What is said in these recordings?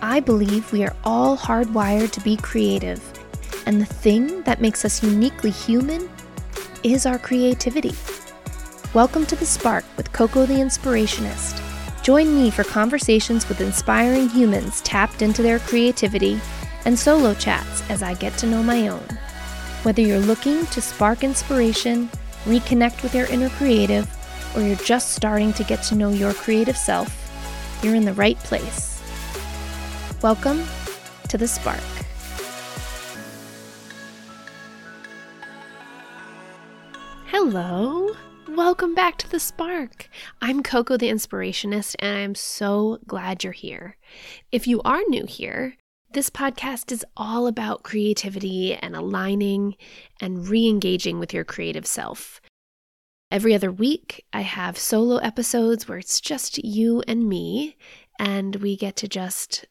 I believe we are all hardwired to be creative, and the thing that makes us uniquely human is our creativity. Welcome to The Spark with Coco the Inspirationist. Join me for conversations with inspiring humans tapped into their creativity and solo chats as I get to know my own. Whether you're looking to spark inspiration, reconnect with your inner creative, or you're just starting to get to know your creative self, you're in the right place. Welcome to The Spark. Hello. Welcome back to The Spark. I'm Coco the Inspirationist, and I'm so glad you're here. If you are new here, this podcast is all about creativity and aligning and re engaging with your creative self. Every other week, I have solo episodes where it's just you and me, and we get to just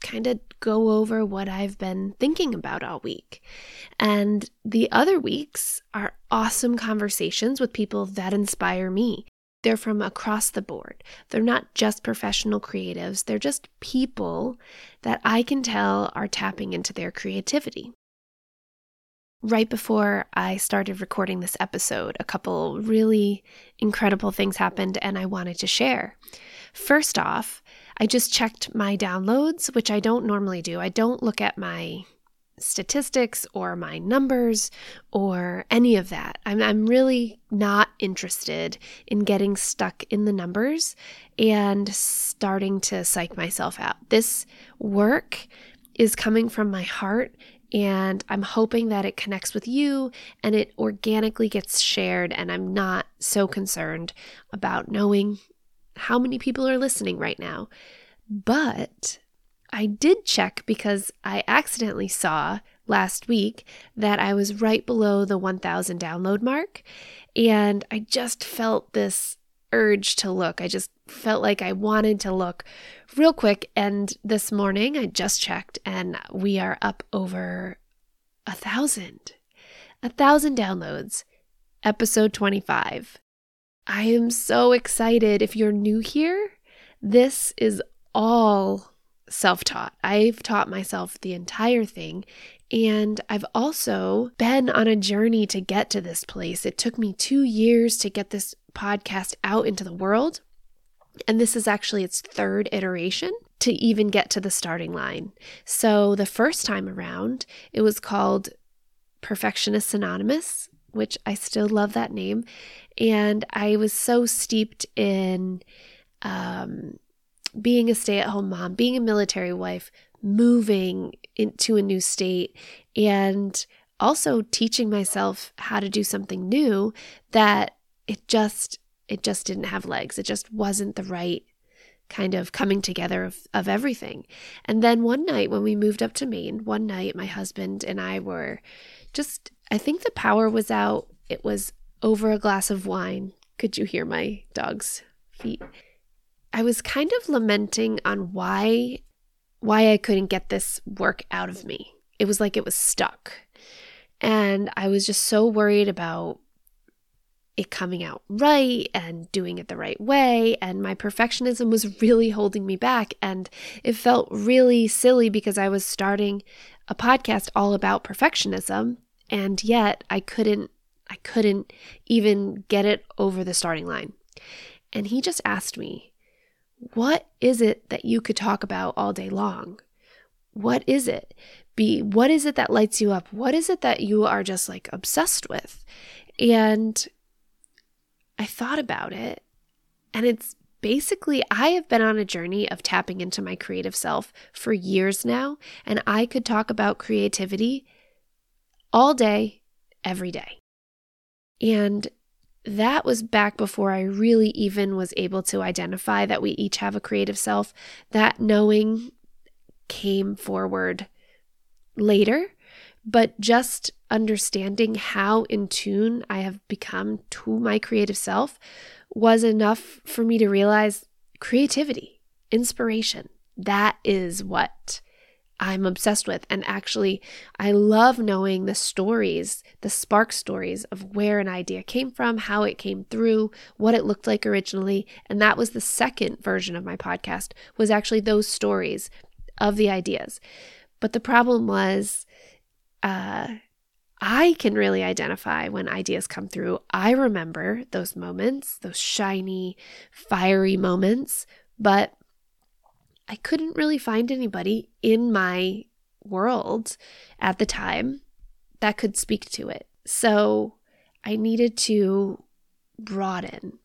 kind of go over what I've been thinking about all week. And the other weeks are awesome conversations with people that inspire me. They're from across the board. They're not just professional creatives, they're just people that I can tell are tapping into their creativity. Right before I started recording this episode, a couple really incredible things happened and I wanted to share. First off, I just checked my downloads, which I don't normally do. I don't look at my statistics or my numbers or any of that. I'm, I'm really not interested in getting stuck in the numbers and starting to psych myself out. This work is coming from my heart. And I'm hoping that it connects with you and it organically gets shared. And I'm not so concerned about knowing how many people are listening right now. But I did check because I accidentally saw last week that I was right below the 1000 download mark. And I just felt this urge to look. I just felt like I wanted to look real quick. And this morning I just checked and we are up over a thousand. A thousand downloads. Episode 25. I am so excited. If you're new here, this is all self taught. I've taught myself the entire thing. And I've also been on a journey to get to this place. It took me two years to get this podcast out into the world. And this is actually its third iteration to even get to the starting line. So the first time around, it was called Perfectionist Anonymous, which I still love that name. And I was so steeped in um, being a stay at home mom, being a military wife, moving into a new state, and also teaching myself how to do something new that it just it just didn't have legs. It just wasn't the right kind of coming together of, of everything. And then one night when we moved up to Maine, one night my husband and I were just I think the power was out. It was over a glass of wine. Could you hear my dog's feet? I was kind of lamenting on why why I couldn't get this work out of me. It was like it was stuck. And I was just so worried about it coming out right and doing it the right way. And my perfectionism was really holding me back. And it felt really silly because I was starting a podcast all about perfectionism. And yet I couldn't, I couldn't even get it over the starting line. And he just asked me, what is it that you could talk about all day long? What is it? Be what is it that lights you up? What is it that you are just like obsessed with? And I thought about it, and it's basically I have been on a journey of tapping into my creative self for years now, and I could talk about creativity all day, every day. And that was back before I really even was able to identify that we each have a creative self. That knowing came forward later, but just understanding how in tune I have become to my creative self was enough for me to realize creativity, inspiration. That is what I'm obsessed with. And actually, I love knowing the stories, the spark stories of where an idea came from, how it came through, what it looked like originally. And that was the second version of my podcast was actually those stories of the ideas. But the problem was, uh, I can really identify when ideas come through. I remember those moments, those shiny, fiery moments, but I couldn't really find anybody in my world at the time that could speak to it. So I needed to broaden.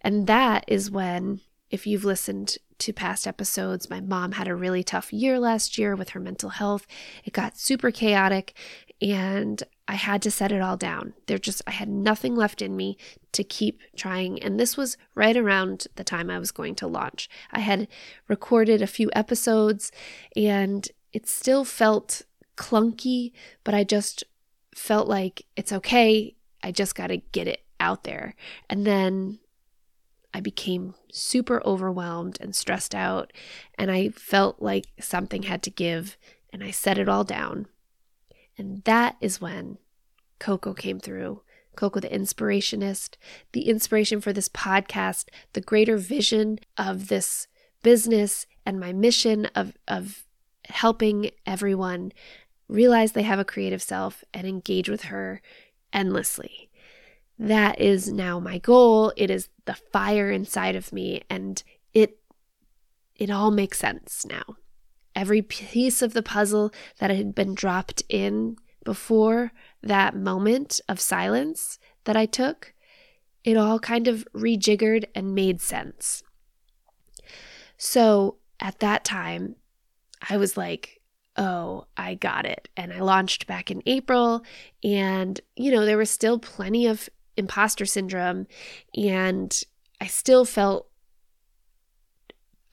And that is when, if you've listened to past episodes, my mom had a really tough year last year with her mental health. It got super chaotic and I had to set it all down. There just, I had nothing left in me to keep trying. And this was right around the time I was going to launch. I had recorded a few episodes and it still felt clunky, but I just felt like it's okay. I just got to get it out there. And then I became super overwhelmed and stressed out, and I felt like something had to give, and I set it all down. And that is when Coco came through. Coco, the inspirationist, the inspiration for this podcast, the greater vision of this business, and my mission of, of helping everyone realize they have a creative self and engage with her endlessly. That is now my goal. It is the fire inside of me and it it all makes sense now. Every piece of the puzzle that had been dropped in before that moment of silence that I took, it all kind of rejiggered and made sense. So at that time, I was like, oh, I got it. And I launched back in April. And, you know, there was still plenty of imposter syndrome. And I still felt,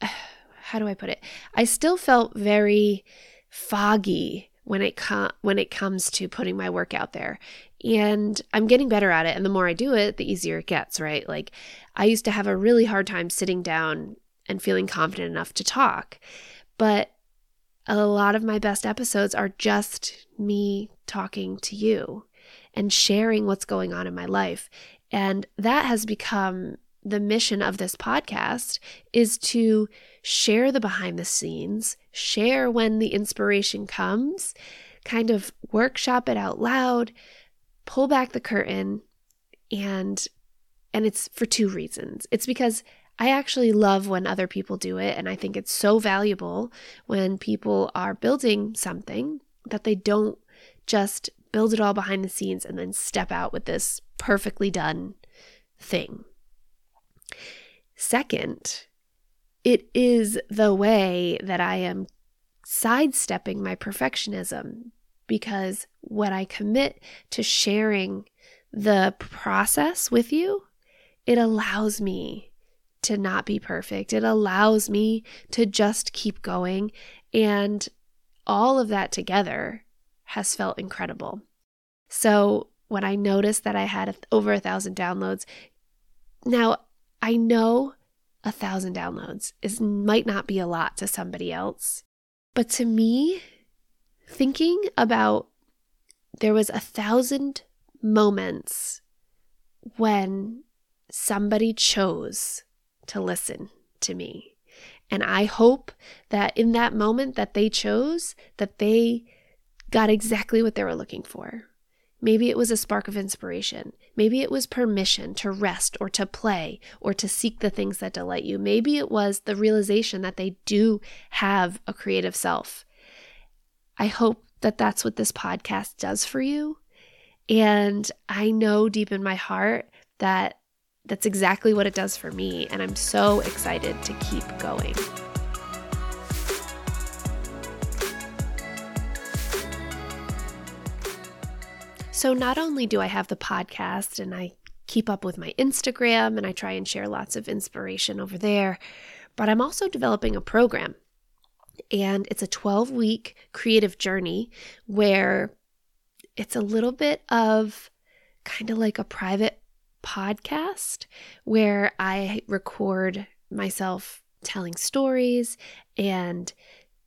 how do I put it? I still felt very foggy when it com- when it comes to putting my work out there. And I'm getting better at it and the more I do it, the easier it gets, right? Like I used to have a really hard time sitting down and feeling confident enough to talk. But a lot of my best episodes are just me talking to you and sharing what's going on in my life. And that has become the mission of this podcast is to share the behind the scenes, share when the inspiration comes, kind of workshop it out loud, pull back the curtain and and it's for two reasons. It's because I actually love when other people do it. And I think it's so valuable when people are building something that they don't just build it all behind the scenes and then step out with this perfectly done thing. Second, it is the way that I am sidestepping my perfectionism because when I commit to sharing the process with you, it allows me to not be perfect. It allows me to just keep going. And all of that together has felt incredible. So when I noticed that I had over a thousand downloads, now I know a thousand downloads is might not be a lot to somebody else, but to me, thinking about there was a thousand moments when somebody chose to listen to me. And I hope that in that moment that they chose, that they got exactly what they were looking for. Maybe it was a spark of inspiration. Maybe it was permission to rest or to play or to seek the things that delight you. Maybe it was the realization that they do have a creative self. I hope that that's what this podcast does for you. And I know deep in my heart that that's exactly what it does for me, and I'm so excited to keep going. So, not only do I have the podcast and I keep up with my Instagram and I try and share lots of inspiration over there, but I'm also developing a program. And it's a 12 week creative journey where it's a little bit of kind of like a private podcast where I record myself telling stories and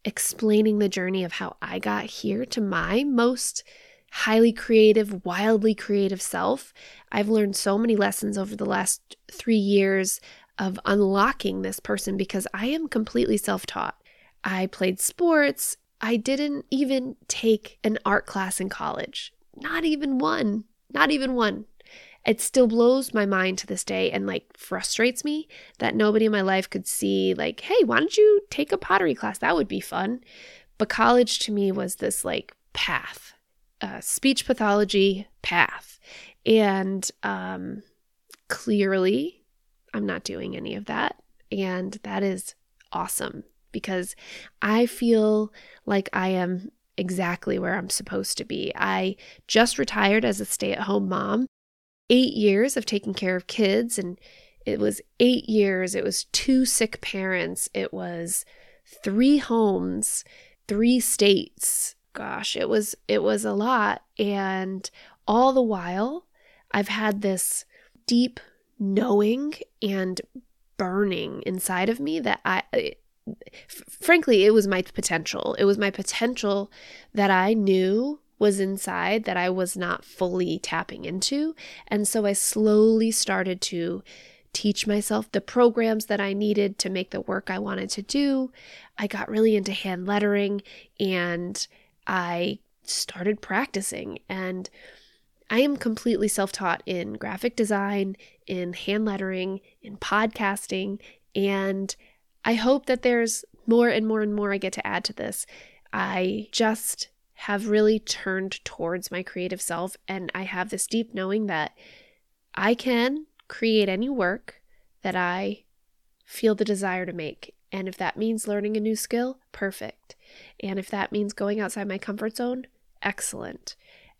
explaining the journey of how I got here to my most highly creative, wildly creative self. I've learned so many lessons over the last three years of unlocking this person because I am completely self taught. I played sports. I didn't even take an art class in college. Not even one. Not even one. It still blows my mind to this day and like frustrates me that nobody in my life could see, like, hey, why don't you take a pottery class? That would be fun. But college to me was this like path, uh, speech pathology path. And um, clearly, I'm not doing any of that. And that is awesome because I feel like I am exactly where I'm supposed to be. I just retired as a stay at home mom, eight years of taking care of kids, and it was eight years. It was two sick parents, it was three homes, three states. Gosh, it was it was a lot and all the while I've had this deep knowing and burning inside of me that I frankly, it was my potential. It was my potential that I knew was inside that I was not fully tapping into. And so I slowly started to teach myself the programs that I needed to make the work I wanted to do. I got really into hand lettering and I started practicing. And I am completely self taught in graphic design, in hand lettering, in podcasting, and I hope that there's more and more and more I get to add to this. I just have really turned towards my creative self, and I have this deep knowing that I can create any work that I feel the desire to make. And if that means learning a new skill, perfect. And if that means going outside my comfort zone, excellent.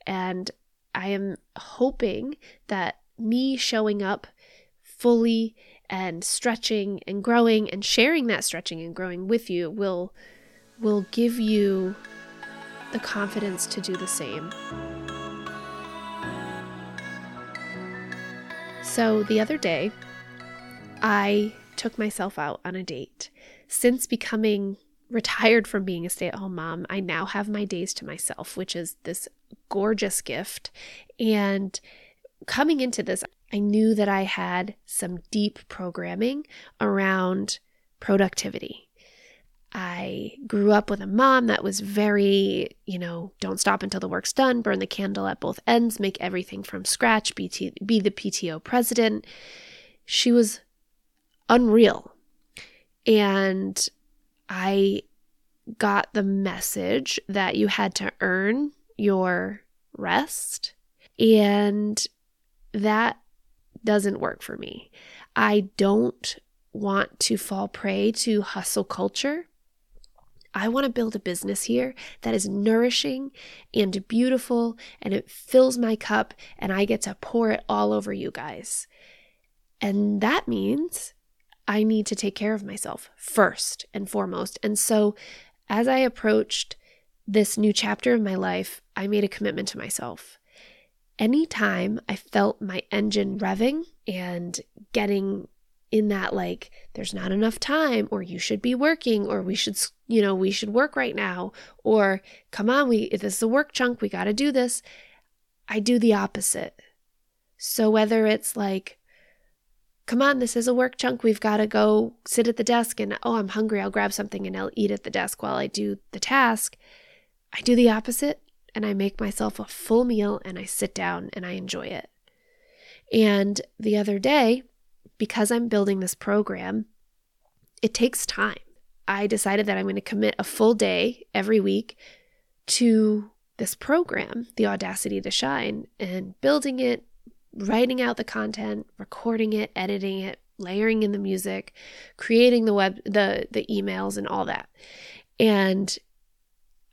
And I am hoping that me showing up fully and stretching and growing and sharing that stretching and growing with you will will give you the confidence to do the same. So the other day, I took myself out on a date. Since becoming retired from being a stay at home mom, I now have my days to myself, which is this gorgeous gift. And coming into this, I knew that I had some deep programming around productivity. I grew up with a mom that was very, you know, don't stop until the work's done, burn the candle at both ends, make everything from scratch, be, t- be the PTO president. She was unreal. And I got the message that you had to earn your rest. And that doesn't work for me. I don't want to fall prey to hustle culture. I want to build a business here that is nourishing and beautiful and it fills my cup and I get to pour it all over you guys. And that means I need to take care of myself first and foremost. And so as I approached this new chapter of my life, I made a commitment to myself anytime I felt my engine revving and getting in that like there's not enough time or you should be working or we should you know we should work right now or come on we if this is a work chunk we got to do this i do the opposite so whether it's like come on this is a work chunk we've got to go sit at the desk and oh i'm hungry i'll grab something and i'll eat at the desk while i do the task i do the opposite and I make myself a full meal and I sit down and I enjoy it. And the other day, because I'm building this program, it takes time. I decided that I'm going to commit a full day every week to this program, The Audacity to Shine, and building it, writing out the content, recording it, editing it, layering in the music, creating the web the the emails and all that. And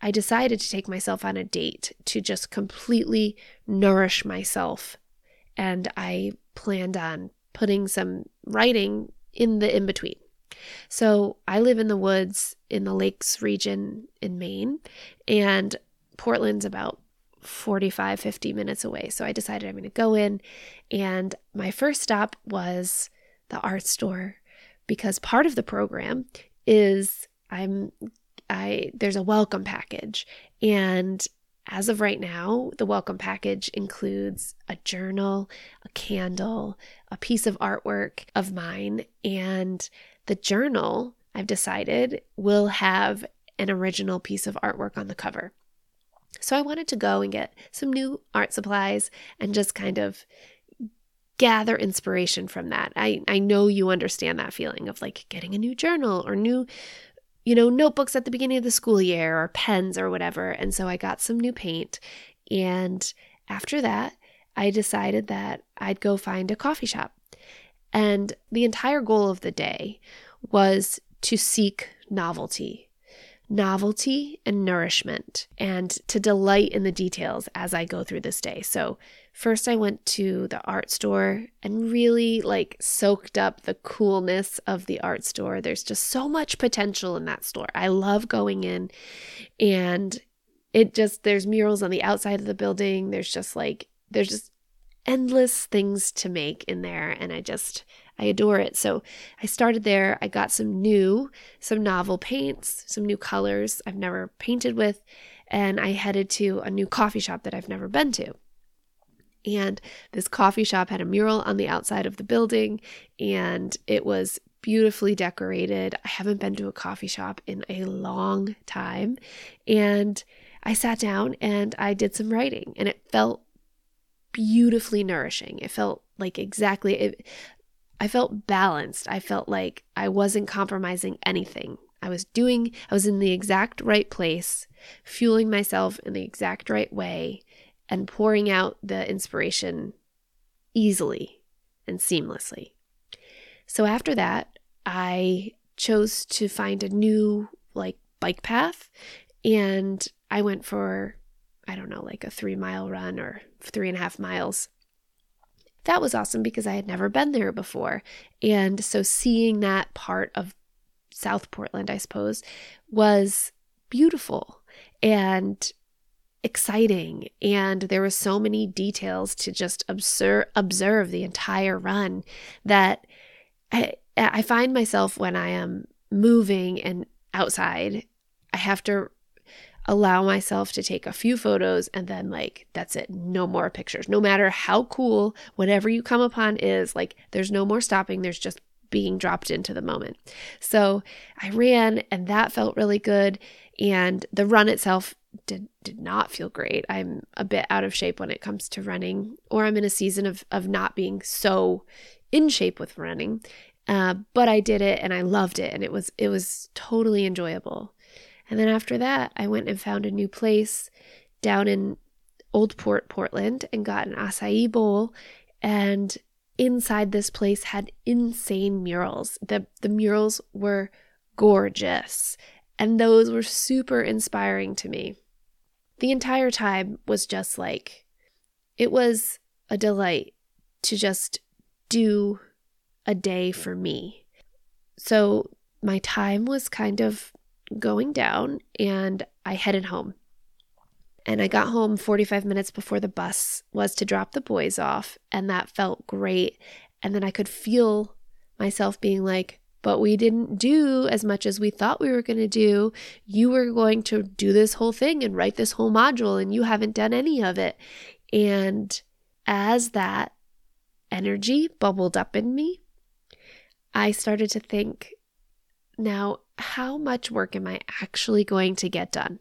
I decided to take myself on a date to just completely nourish myself. And I planned on putting some writing in the in between. So I live in the woods in the lakes region in Maine, and Portland's about 45, 50 minutes away. So I decided I'm going to go in. And my first stop was the art store because part of the program is I'm I there's a welcome package and as of right now, the welcome package includes a journal, a candle, a piece of artwork of mine, and the journal. I've decided will have an original piece of artwork on the cover. So I wanted to go and get some new art supplies and just kind of gather inspiration from that. I, I know you understand that feeling of like getting a new journal or new, you know, notebooks at the beginning of the school year or pens or whatever. And so I got some new paint. And after that, I decided that I'd go find a coffee shop. And the entire goal of the day was to seek novelty novelty and nourishment and to delight in the details as I go through this day. So, first I went to the art store and really like soaked up the coolness of the art store. There's just so much potential in that store. I love going in and it just there's murals on the outside of the building. There's just like there's just endless things to make in there and I just I adore it. So I started there. I got some new, some novel paints, some new colors I've never painted with, and I headed to a new coffee shop that I've never been to. And this coffee shop had a mural on the outside of the building, and it was beautifully decorated. I haven't been to a coffee shop in a long time. And I sat down and I did some writing, and it felt beautifully nourishing. It felt like exactly it, I felt balanced. I felt like I wasn't compromising anything. I was doing, I was in the exact right place, fueling myself in the exact right way, and pouring out the inspiration easily and seamlessly. So after that, I chose to find a new like bike path and I went for, I don't know, like a three mile run or three and a half miles that was awesome because I had never been there before. And so seeing that part of South Portland, I suppose, was beautiful and exciting and there were so many details to just observe observe the entire run that I I find myself when I am moving and outside I have to allow myself to take a few photos and then like that's it. No more pictures. No matter how cool whatever you come upon is like there's no more stopping. There's just being dropped into the moment. So i ran and that felt really good. And the run itself did did not feel great. I'm a bit out of shape when it comes to running or i'm in a season of of not being so in shape with running. Uh, but i did it and i loved it. And it was it was totally enjoyable and then after that, I went and found a new place down in Old Port, Portland, and got an acai bowl. And inside this place had insane murals. The, the murals were gorgeous, and those were super inspiring to me. The entire time was just like, it was a delight to just do a day for me. So my time was kind of going down and I headed home. And I got home 45 minutes before the bus was to drop the boys off, and that felt great. And then I could feel myself being like, but we didn't do as much as we thought we were going to do. You were going to do this whole thing and write this whole module, and you haven't done any of it. And as that energy bubbled up in me, I started to think, now, how much work am I actually going to get done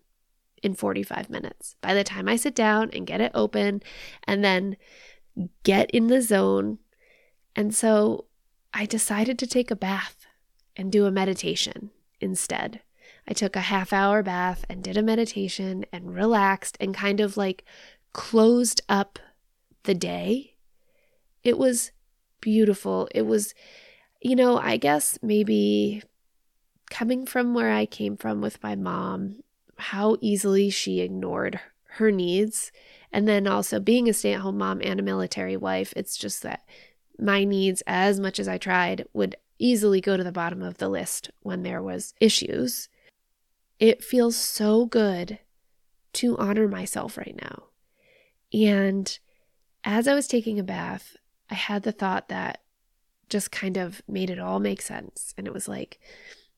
in 45 minutes? By the time I sit down and get it open and then get in the zone. And so I decided to take a bath and do a meditation instead. I took a half hour bath and did a meditation and relaxed and kind of like closed up the day. It was beautiful. It was, you know, I guess maybe coming from where I came from with my mom, how easily she ignored her needs. And then also being a stay at home mom and a military wife, it's just that my needs, as much as I tried, would easily go to the bottom of the list when there was issues. It feels so good to honor myself right now. And as I was taking a bath, I had the thought that just kind of made it all make sense. And it was like,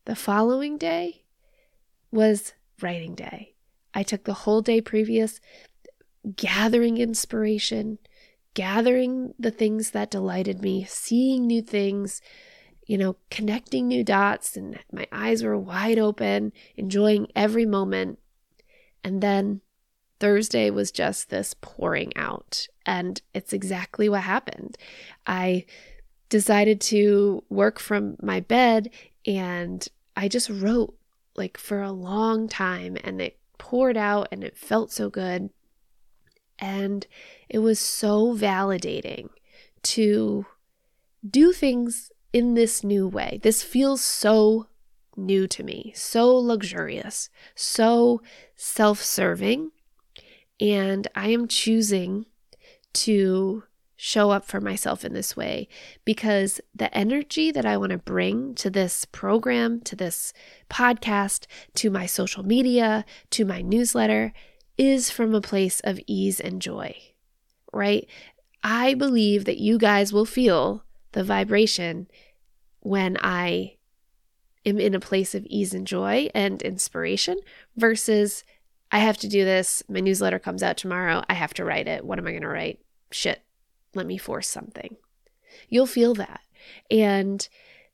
the following day was writing day. I took the whole day previous gathering inspiration, gathering the things that delighted me, seeing new things, you know, connecting new dots, and my eyes were wide open, enjoying every moment. And then Thursday was just this pouring out. And it's exactly what happened. I decided to work from my bed and I just wrote like for a long time and it poured out and it felt so good. And it was so validating to do things in this new way. This feels so new to me, so luxurious, so self serving. And I am choosing to show up for myself in this way because the energy that I want to bring to this program, to this podcast, to my social media, to my newsletter is from a place of ease and joy, right? I believe that you guys will feel the vibration when I am in a place of ease and joy and inspiration versus I have to do this. My newsletter comes out tomorrow. I have to write it. What am I going to write? Shit, let me force something. You'll feel that. And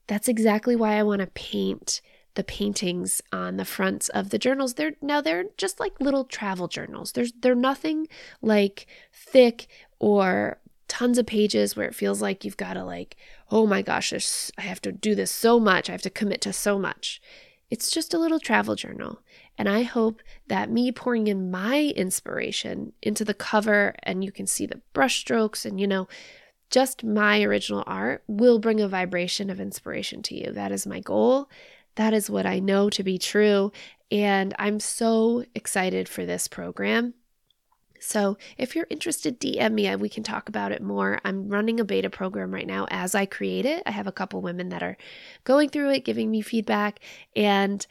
that's exactly why I want to paint the paintings on the fronts of the journals. They're now they're just like little travel journals. There's they're nothing like thick or tons of pages where it feels like you've got to like, oh my gosh, I have to do this so much. I have to commit to so much. It's just a little travel journal. And I hope that me pouring in my inspiration into the cover and you can see the brushstrokes and, you know, just my original art will bring a vibration of inspiration to you. That is my goal. That is what I know to be true. And I'm so excited for this program. So, if you're interested, DM me. We can talk about it more. I'm running a beta program right now as I create it. I have a couple women that are going through it, giving me feedback. And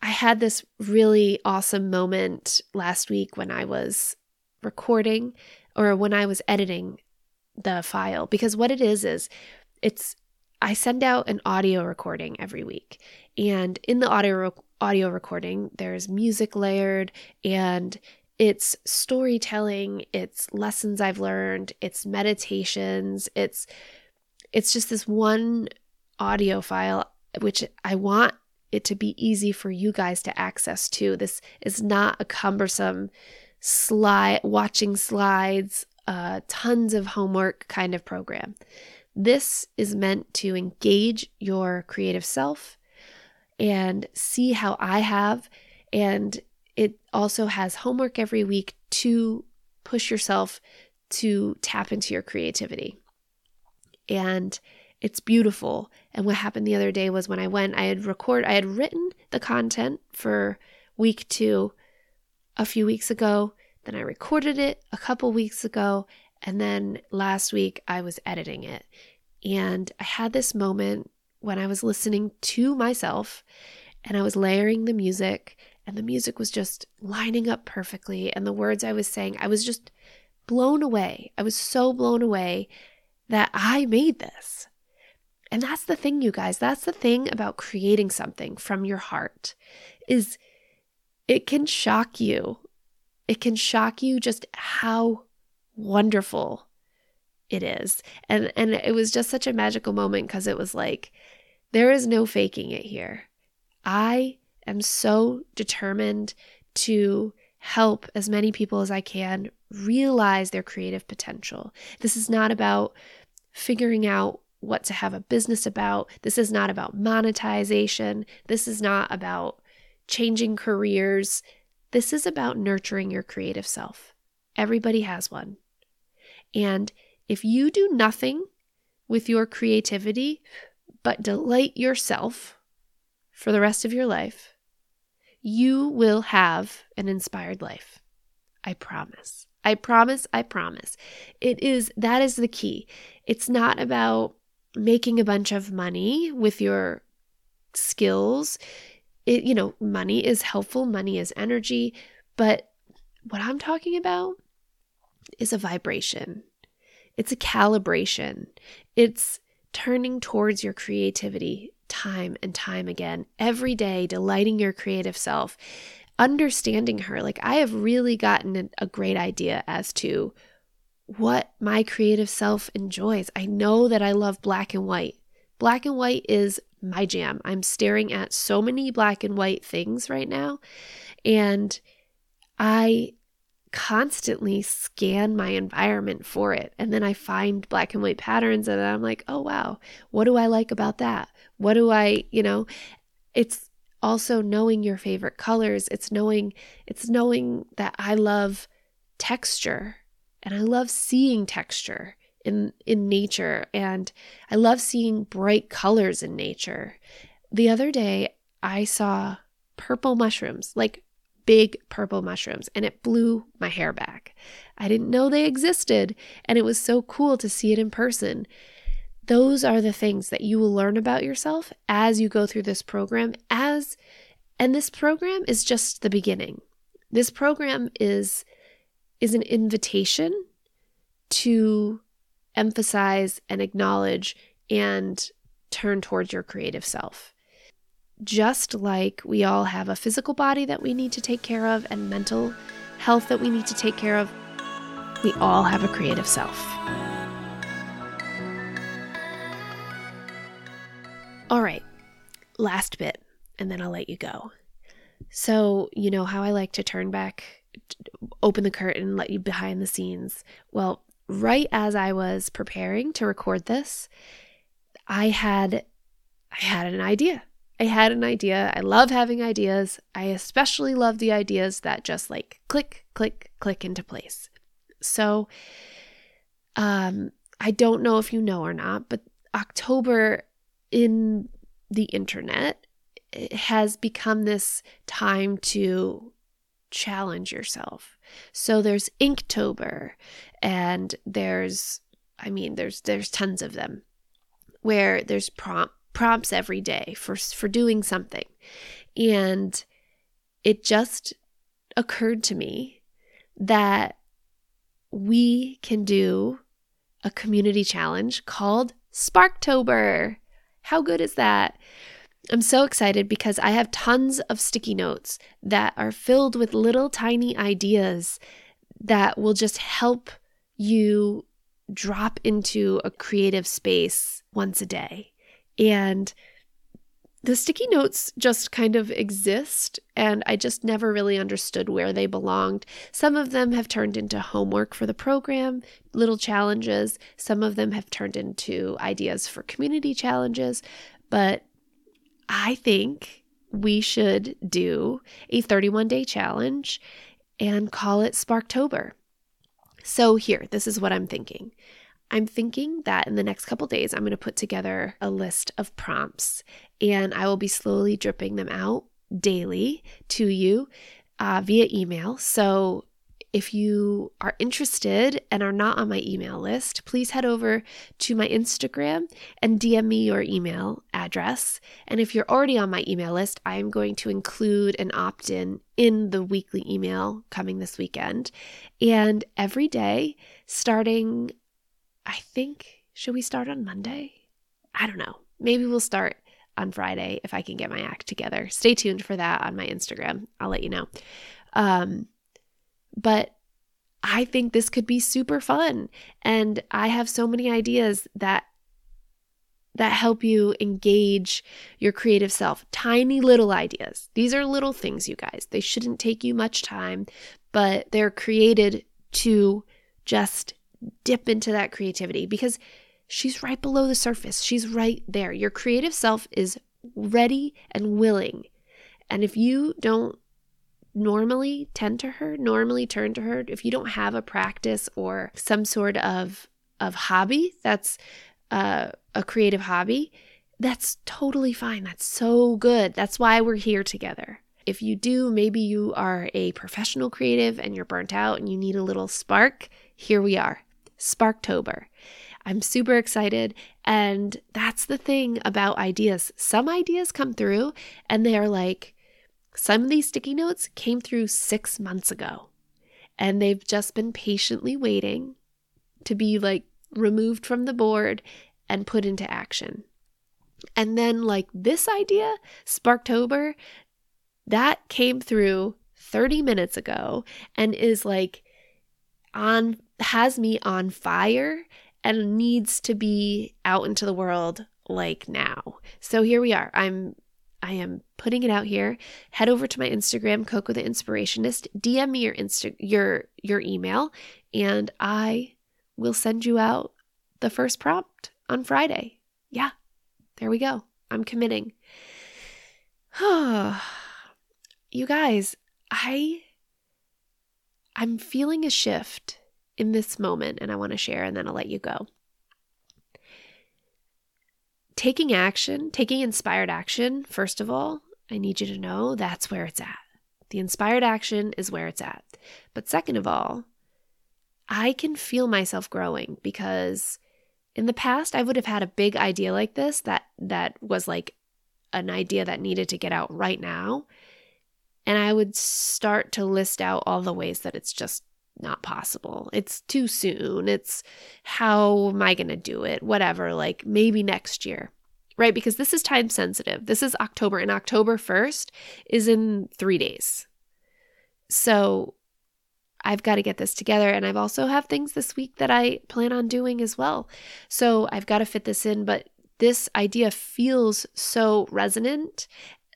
I had this really awesome moment last week when I was recording or when I was editing the file because what it is is it's I send out an audio recording every week and in the audio audio recording there's music layered and it's storytelling, it's lessons I've learned, it's meditations, it's it's just this one audio file which I want it to be easy for you guys to access too. This is not a cumbersome slide watching slides, uh, tons of homework kind of program. This is meant to engage your creative self and see how I have. And it also has homework every week to push yourself to tap into your creativity. And it's beautiful. And what happened the other day was when I went, I had record I had written the content for week 2 a few weeks ago, then I recorded it a couple weeks ago, and then last week I was editing it. And I had this moment when I was listening to myself and I was layering the music and the music was just lining up perfectly and the words I was saying, I was just blown away. I was so blown away that I made this. And that's the thing, you guys. That's the thing about creating something from your heart is it can shock you. It can shock you just how wonderful it is. And and it was just such a magical moment because it was like there is no faking it here. I am so determined to help as many people as I can realize their creative potential. This is not about figuring out what to have a business about. This is not about monetization. This is not about changing careers. This is about nurturing your creative self. Everybody has one. And if you do nothing with your creativity but delight yourself for the rest of your life, you will have an inspired life. I promise. I promise. I promise. It is, that is the key. It's not about making a bunch of money with your skills. It, you know, money is helpful, money is energy, but what I'm talking about is a vibration. It's a calibration. It's turning towards your creativity time and time again, every day, delighting your creative self, understanding her. Like, I have really gotten a great idea as to what my creative self enjoys. I know that I love black and white. Black and white is my jam. I'm staring at so many black and white things right now. And I constantly scan my environment for it. And then I find black and white patterns and I'm like, oh, wow, what do I like about that? What do I, you know, it's also knowing your favorite colors. It's knowing, it's knowing that I love texture and I love seeing texture in in nature and I love seeing bright colors in nature. The other day I saw purple mushrooms, like big purple mushrooms, and it blew my hair back. I didn't know they existed, and it was so cool to see it in person. Those are the things that you will learn about yourself as you go through this program as and this program is just the beginning. This program is is an invitation to emphasize and acknowledge and turn towards your creative self. Just like we all have a physical body that we need to take care of and mental health that we need to take care of, we all have a creative self. All right, last bit, and then I'll let you go. So, you know how I like to turn back, open the curtain, let you behind the scenes. Well, right as I was preparing to record this, I had I had an idea. I had an idea. I love having ideas. I especially love the ideas that just like click, click, click into place. So um I don't know if you know or not, but October in the internet has become this time to challenge yourself. So there's Inktober and there's I mean there's there's tons of them where there's prompt prompts every day for for doing something. And it just occurred to me that we can do a community challenge called Sparktober. How good is that? I'm so excited because I have tons of sticky notes that are filled with little tiny ideas that will just help you drop into a creative space once a day. And the sticky notes just kind of exist, and I just never really understood where they belonged. Some of them have turned into homework for the program, little challenges. Some of them have turned into ideas for community challenges. But I think we should do a 31 day challenge and call it Sparktober. So, here, this is what I'm thinking. I'm thinking that in the next couple days, I'm going to put together a list of prompts and I will be slowly dripping them out daily to you uh, via email. So if you are interested and are not on my email list, please head over to my Instagram and DM me your email address. And if you're already on my email list, I am going to include an opt in in the weekly email coming this weekend. And every day, starting, I think, should we start on Monday? I don't know. Maybe we'll start on Friday if I can get my act together. Stay tuned for that on my Instagram. I'll let you know. Um, but I think this could be super fun. And I have so many ideas that that help you engage your creative self. Tiny little ideas. These are little things, you guys. They shouldn't take you much time, but they're created to just dip into that creativity because she's right below the surface. She's right there. Your creative self is ready and willing. And if you don't normally tend to her, normally turn to her. If you don't have a practice or some sort of of hobby that's uh, a creative hobby, that's totally fine. That's so good. That's why we're here together. If you do, maybe you are a professional creative and you're burnt out and you need a little spark, here we are. Sparktober. I'm super excited. And that's the thing about ideas. Some ideas come through and they are like, some of these sticky notes came through six months ago, and they've just been patiently waiting to be like removed from the board and put into action. And then, like this idea, Sparktober, that came through 30 minutes ago and is like on, has me on fire and needs to be out into the world like now. So here we are. I'm I am putting it out here. Head over to my Instagram, Coco the Inspirationist. DM me your insta your your email, and I will send you out the first prompt on Friday. Yeah, there we go. I'm committing. you guys, I I'm feeling a shift in this moment, and I want to share, and then I'll let you go taking action, taking inspired action, first of all, I need you to know that's where it's at. The inspired action is where it's at. But second of all, I can feel myself growing because in the past I would have had a big idea like this that that was like an idea that needed to get out right now. And I would start to list out all the ways that it's just not possible. It's too soon. It's how am I going to do it? Whatever, like maybe next year. Right? Because this is time sensitive. This is October, and October 1st is in three days. So I've got to get this together. And I've also have things this week that I plan on doing as well. So I've got to fit this in. But this idea feels so resonant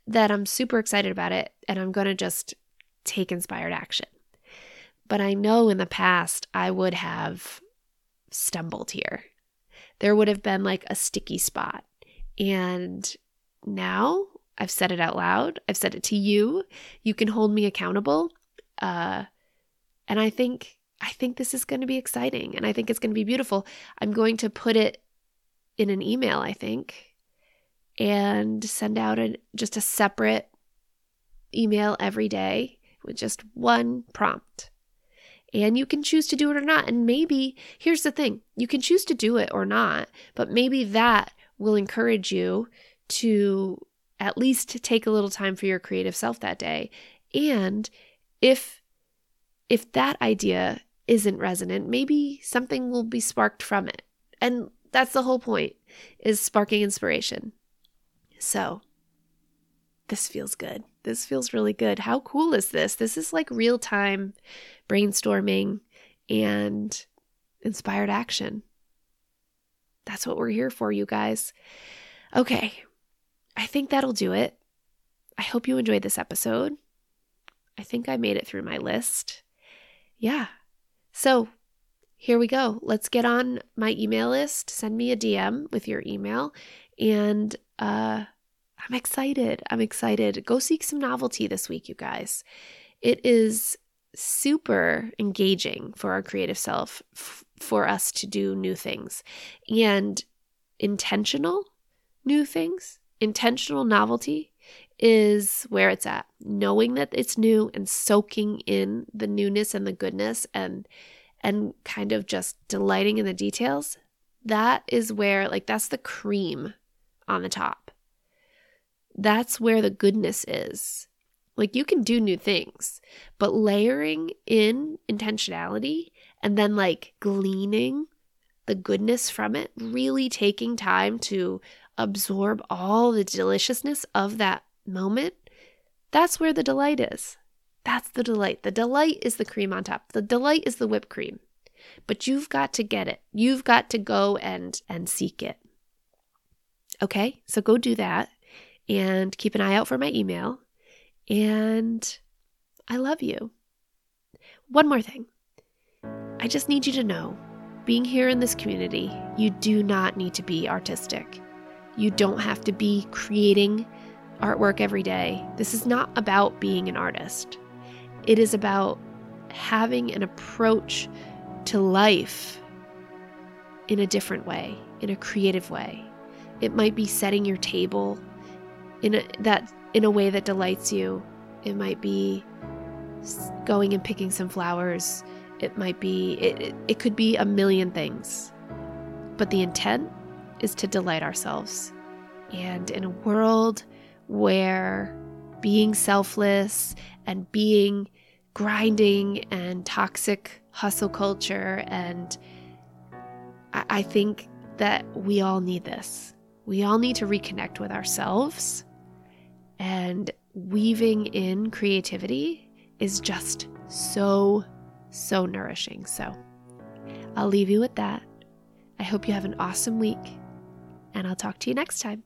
that I'm super excited about it. And I'm going to just take inspired action. But I know in the past I would have stumbled here. There would have been like a sticky spot. And now I've said it out loud, I've said it to you. You can hold me accountable. Uh, and I think I think this is going to be exciting and I think it's going to be beautiful. I'm going to put it in an email, I think, and send out a, just a separate email every day with just one prompt. And you can choose to do it or not. And maybe, here's the thing you can choose to do it or not, but maybe that will encourage you to at least take a little time for your creative self that day. And if if that idea isn't resonant, maybe something will be sparked from it. And that's the whole point is sparking inspiration. So, this feels good. This feels really good. How cool is this? This is like real time brainstorming and inspired action. That's what we're here for, you guys. Okay, I think that'll do it. I hope you enjoyed this episode. I think I made it through my list. Yeah. So here we go. Let's get on my email list. Send me a DM with your email. And uh, I'm excited. I'm excited. Go seek some novelty this week, you guys. It is super engaging for our creative self f- for us to do new things and intentional new things, intentional novelty is where it's at. Knowing that it's new and soaking in the newness and the goodness and and kind of just delighting in the details. That is where like that's the cream on the top. That's where the goodness is. Like you can do new things, but layering in intentionality and then like gleaning the goodness from it, really taking time to absorb all the deliciousness of that moment, that's where the delight is. That's the delight. The delight is the cream on top. The delight is the whipped cream. But you've got to get it. You've got to go and and seek it. Okay? So go do that and keep an eye out for my email and I love you. One more thing. I just need you to know being here in this community, you do not need to be artistic. You don't have to be creating artwork every day. This is not about being an artist, it is about having an approach to life in a different way, in a creative way. It might be setting your table in a, that in a way that delights you. It might be going and picking some flowers. It might be, it, it could be a million things. But the intent is to delight ourselves. And in a world where being selfless and being grinding and toxic hustle culture, and I, I think that we all need this. We all need to reconnect with ourselves and weaving in creativity is just so, so nourishing. So I'll leave you with that. I hope you have an awesome week. and I'll talk to you next time.